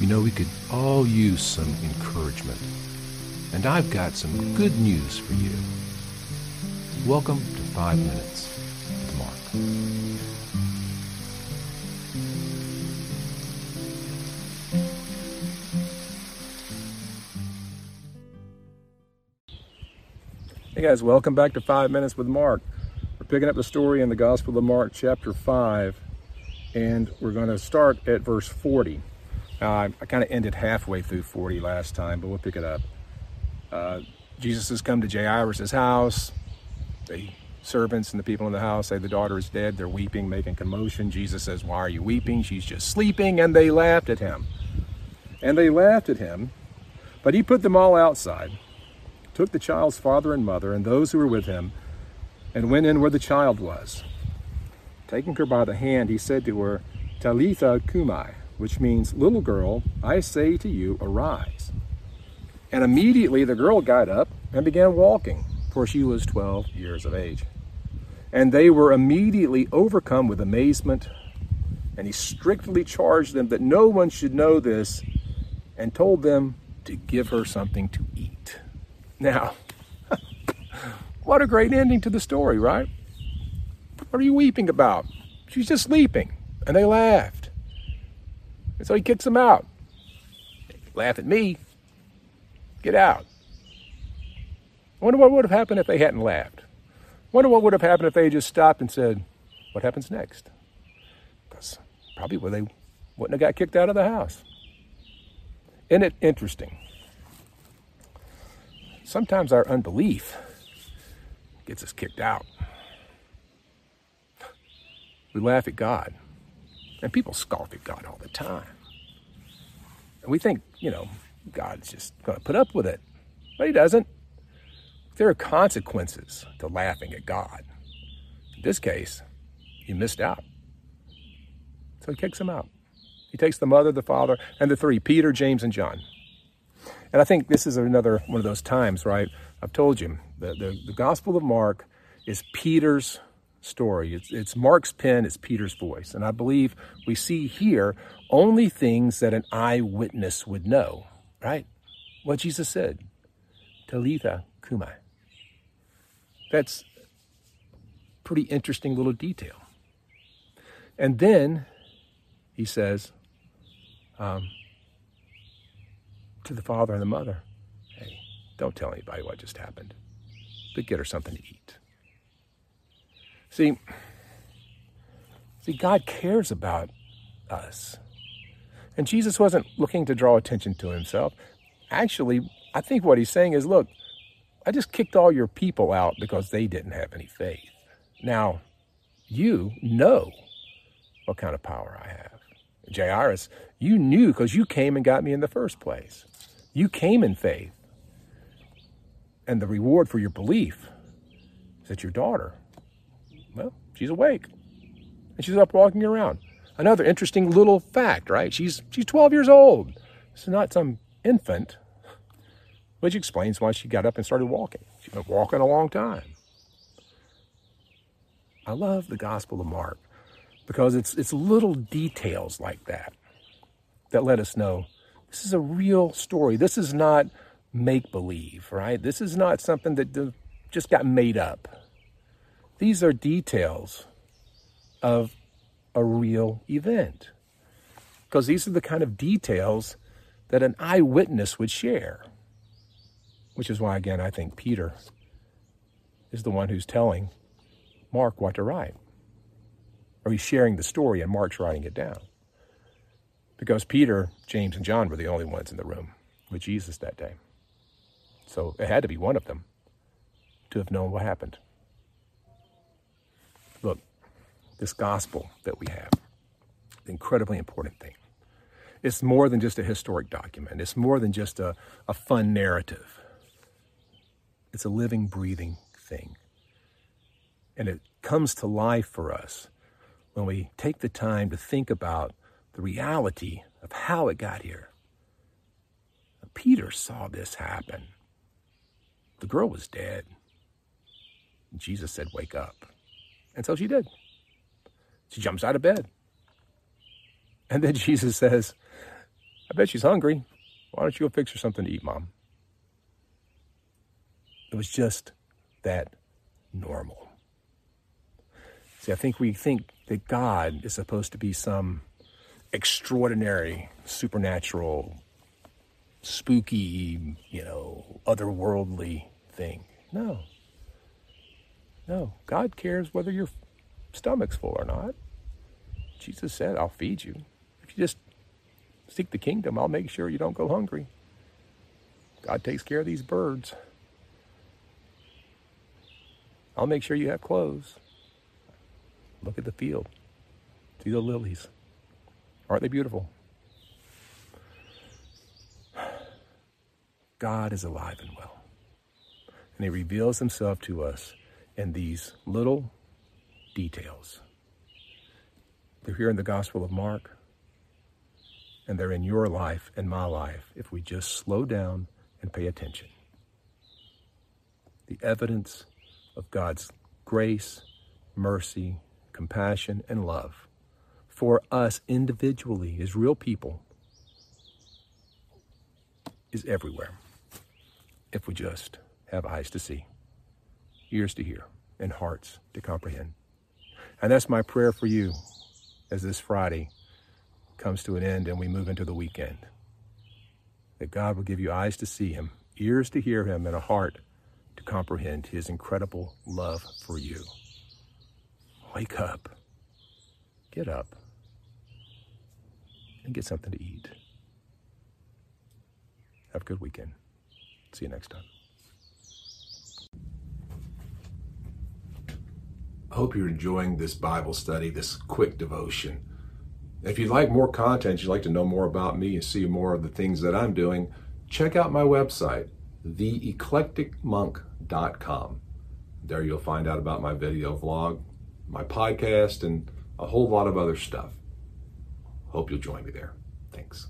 You know, we could all use some encouragement. And I've got some good news for you. Welcome to Five Minutes with Mark. Hey guys, welcome back to Five Minutes with Mark. We're picking up the story in the Gospel of Mark, chapter 5, and we're going to start at verse 40. Now, I, kind of ended halfway through 40 last time, but we'll pick it up. Uh, Jesus has come to Jairus' house. The servants and the people in the house say the daughter is dead. They're weeping, making commotion. Jesus says, Why are you weeping? She's just sleeping. And they laughed at him. And they laughed at him, but he put them all outside, took the child's father and mother and those who were with him, and went in where the child was. Taking her by the hand, he said to her, Talitha cumi, which means, Little girl, I say to you, arise. And immediately the girl got up and began walking, for she was 12 years of age. And they were immediately overcome with amazement. And he strictly charged them that no one should know this and told them to give her something to eat. Now, what a great ending to the story, right? What are you weeping about? She's just sleeping. And they laughed. And so he kicks them out. Laugh at me. Get out. Wonder what would have happened if they hadn't laughed. Wonder what would have happened if they just stopped and said, What happens next? Because probably they wouldn't have got kicked out of the house. Isn't it interesting? Sometimes our unbelief gets us kicked out. We laugh at God. And people scoff at God all the time. And we think, you know, God's just going to put up with it. But He doesn't. There are consequences to laughing at God. In this case, He missed out. So He kicks them out. He takes the mother, the father, and the three Peter, James, and John. And I think this is another one of those times, right? I've told you, the, the, the Gospel of Mark is Peter's story. It's, it's Mark's pen, it's Peter's voice. And I believe we see here only things that an eyewitness would know, right? What Jesus said, Talitha cumi. That's pretty interesting little detail. And then he says um, to the father and the mother, hey, don't tell anybody what just happened, but get her something to eat. See, see, God cares about us. And Jesus wasn't looking to draw attention to himself. Actually, I think what he's saying is look, I just kicked all your people out because they didn't have any faith. Now, you know what kind of power I have. Jairus, you knew because you came and got me in the first place. You came in faith. And the reward for your belief is that your daughter she's awake. And she's up walking around. Another interesting little fact, right? She's she's 12 years old. This is not some infant, which explains why she got up and started walking. She's been walking a long time. I love the Gospel of Mark because it's it's little details like that that let us know this is a real story. This is not make believe, right? This is not something that just got made up. These are details of a real event. Because these are the kind of details that an eyewitness would share. Which is why, again, I think Peter is the one who's telling Mark what to write. Or he's sharing the story and Mark's writing it down. Because Peter, James, and John were the only ones in the room with Jesus that day. So it had to be one of them to have known what happened. Look, this gospel that we have, incredibly important thing. It's more than just a historic document. It's more than just a, a fun narrative. It's a living, breathing thing. And it comes to life for us when we take the time to think about the reality of how it got here. Peter saw this happen. The girl was dead. Jesus said, Wake up. And so she did. She jumps out of bed. And then Jesus says, I bet she's hungry. Why don't you go fix her something to eat, Mom? It was just that normal. See, I think we think that God is supposed to be some extraordinary, supernatural, spooky, you know, otherworldly thing. No. No. God cares whether your stomach's full or not. Jesus said, I'll feed you. If you just seek the kingdom, I'll make sure you don't go hungry. God takes care of these birds. I'll make sure you have clothes. Look at the field. See the lilies. Aren't they beautiful? God is alive and well. And He reveals Himself to us in these little details. They're here in the Gospel of Mark, and they're in your life and my life if we just slow down and pay attention. The evidence of God's grace, mercy, compassion, and love for us individually as real people is everywhere if we just have eyes to see, ears to hear, and hearts to comprehend. And that's my prayer for you as this Friday comes to an end and we move into the weekend. That God will give you eyes to see Him, ears to hear Him, and a heart to comprehend His incredible love for you. Wake up. Get up. And get something to eat. Have a good weekend. See you next time. Hope you're enjoying this Bible study, this quick devotion. If you'd like more content, you'd like to know more about me and see more of the things that I'm doing, check out my website, theeclecticmonk.com. There you'll find out about my video vlog, my podcast, and a whole lot of other stuff. Hope you'll join me there. Thanks.